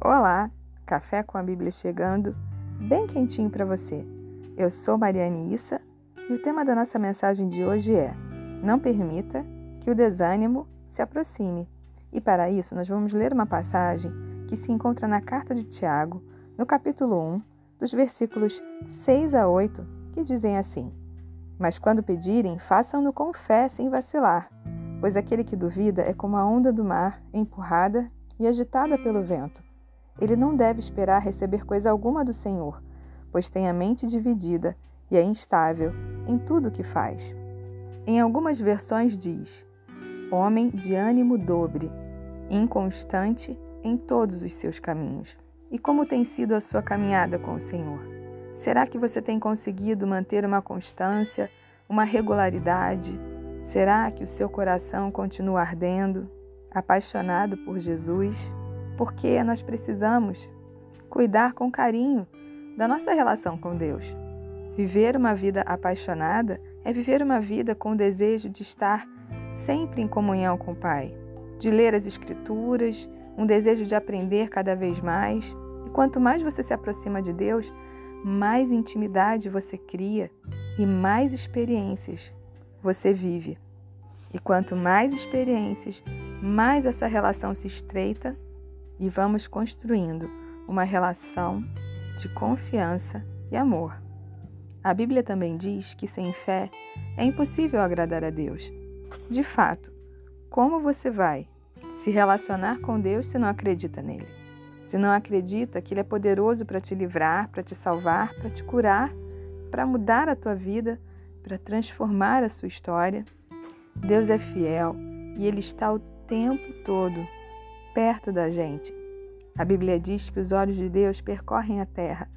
Olá, café com a Bíblia chegando, bem quentinho para você. Eu sou Mariane Issa e o tema da nossa mensagem de hoje é: Não permita que o desânimo se aproxime. E para isso, nós vamos ler uma passagem que se encontra na carta de Tiago, no capítulo 1, dos versículos 6 a 8, que dizem assim: Mas quando pedirem, façam-no com fé, sem vacilar, pois aquele que duvida é como a onda do mar, empurrada e agitada pelo vento. Ele não deve esperar receber coisa alguma do Senhor, pois tem a mente dividida e é instável em tudo o que faz. Em algumas versões diz: homem de ânimo dobre, inconstante em todos os seus caminhos. E como tem sido a sua caminhada com o Senhor? Será que você tem conseguido manter uma constância, uma regularidade? Será que o seu coração continua ardendo, apaixonado por Jesus? Porque nós precisamos cuidar com carinho da nossa relação com Deus. Viver uma vida apaixonada é viver uma vida com o desejo de estar sempre em comunhão com o Pai, de ler as Escrituras, um desejo de aprender cada vez mais. E quanto mais você se aproxima de Deus, mais intimidade você cria e mais experiências você vive. E quanto mais experiências, mais essa relação se estreita e vamos construindo uma relação de confiança e amor. A Bíblia também diz que sem fé é impossível agradar a Deus. De fato, como você vai se relacionar com Deus se não acredita nele? Se não acredita que Ele é poderoso para te livrar, para te salvar, para te curar, para mudar a tua vida, para transformar a sua história? Deus é fiel e Ele está o tempo todo perto da gente. A Bíblia diz que os olhos de Deus percorrem a terra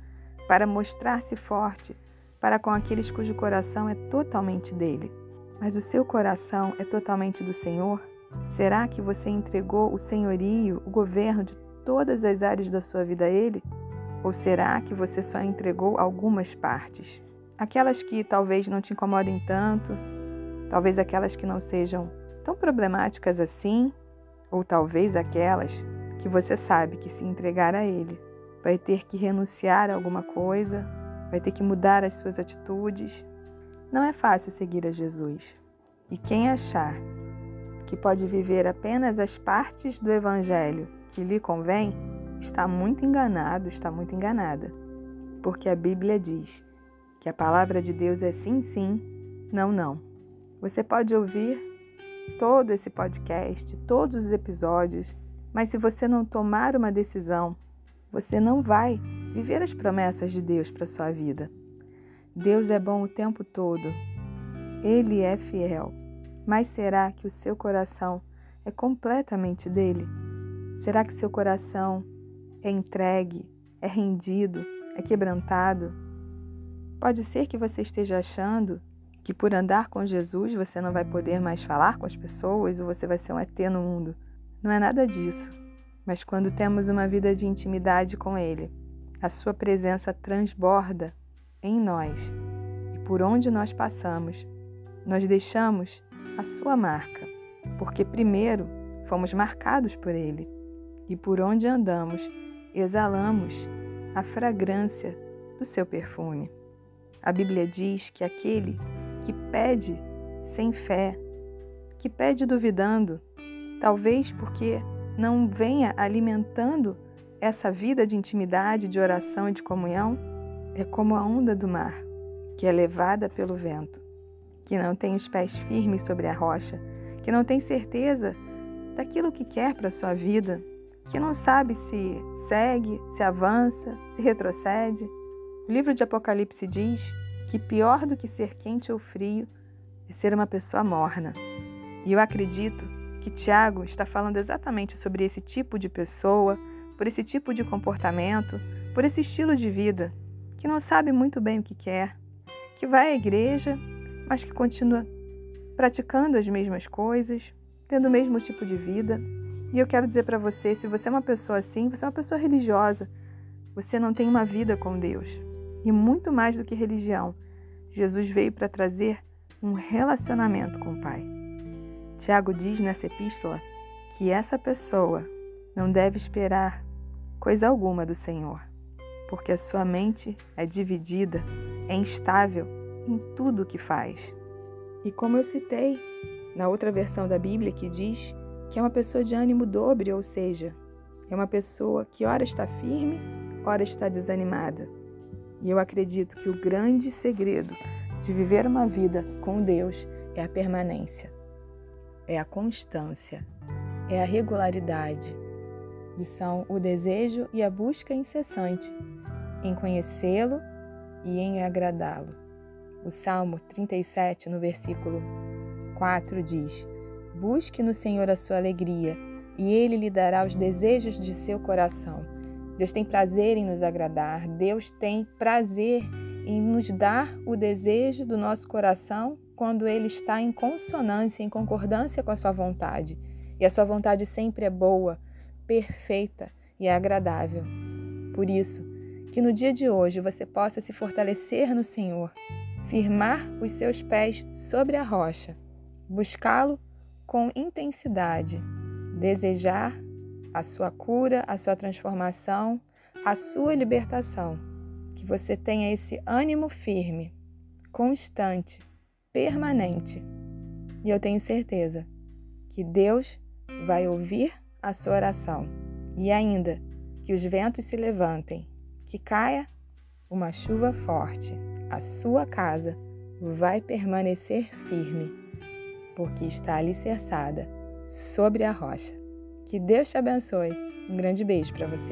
para mostrar-se forte para com aqueles cujo coração é totalmente dele. Mas o seu coração é totalmente do Senhor? Será que você entregou o senhorio, o governo de todas as áreas da sua vida a Ele? Ou será que você só entregou algumas partes? Aquelas que talvez não te incomodem tanto, talvez aquelas que não sejam tão problemáticas assim, ou talvez aquelas que você sabe que se entregar a Ele vai ter que renunciar a alguma coisa, vai ter que mudar as suas atitudes. Não é fácil seguir a Jesus. E quem achar que pode viver apenas as partes do Evangelho que lhe convém, está muito enganado, está muito enganada. Porque a Bíblia diz que a palavra de Deus é sim, sim, não, não. Você pode ouvir todo esse podcast, todos os episódios, mas se você não tomar uma decisão, você não vai viver as promessas de Deus para sua vida. Deus é bom o tempo todo. Ele é fiel. Mas será que o seu coração é completamente dele? Será que seu coração é entregue, é rendido, é quebrantado? Pode ser que você esteja achando que por andar com Jesus você não vai poder mais falar com as pessoas ou você vai ser um ET no mundo. Não é nada disso. Mas quando temos uma vida de intimidade com Ele, a Sua presença transborda em nós e por onde nós passamos, nós deixamos a Sua marca, porque primeiro fomos marcados por Ele e por onde andamos, exalamos a fragrância do seu perfume. A Bíblia diz que aquele que pede sem fé, que pede duvidando, talvez porque não venha alimentando essa vida de intimidade, de oração e de comunhão, é como a onda do mar, que é levada pelo vento, que não tem os pés firmes sobre a rocha, que não tem certeza daquilo que quer para a sua vida, que não sabe se segue, se avança, se retrocede. O livro de Apocalipse diz que pior do que ser quente ou frio é ser uma pessoa morna. E eu acredito que Tiago está falando exatamente sobre esse tipo de pessoa, por esse tipo de comportamento, por esse estilo de vida, que não sabe muito bem o que quer, que vai à igreja, mas que continua praticando as mesmas coisas, tendo o mesmo tipo de vida. E eu quero dizer para você, se você é uma pessoa assim, você é uma pessoa religiosa, você não tem uma vida com Deus. E muito mais do que religião, Jesus veio para trazer um relacionamento com o Pai. Tiago diz nessa epístola que essa pessoa não deve esperar coisa alguma do Senhor, porque a sua mente é dividida, é instável em tudo o que faz. E como eu citei na outra versão da Bíblia que diz que é uma pessoa de ânimo dobre, ou seja, é uma pessoa que ora está firme, ora está desanimada. E eu acredito que o grande segredo de viver uma vida com Deus é a permanência, é a constância, é a regularidade. E são o desejo e a busca incessante em conhecê-lo e em agradá-lo. O Salmo 37, no versículo 4, diz: Busque no Senhor a sua alegria, e ele lhe dará os desejos de seu coração. Deus tem prazer em nos agradar, Deus tem prazer em nos dar o desejo do nosso coração quando ele está em consonância, em concordância com a sua vontade. E a sua vontade sempre é boa, perfeita e agradável. Por isso, que no dia de hoje você possa se fortalecer no Senhor, firmar os seus pés sobre a rocha, buscá-lo com intensidade, desejar a sua cura, a sua transformação, a sua libertação. Que você tenha esse ânimo firme, constante, permanente. E eu tenho certeza que Deus vai ouvir a sua oração. E ainda que os ventos se levantem, que caia uma chuva forte, a sua casa vai permanecer firme, porque está alicerçada sobre a rocha. Que Deus te abençoe. Um grande beijo para você.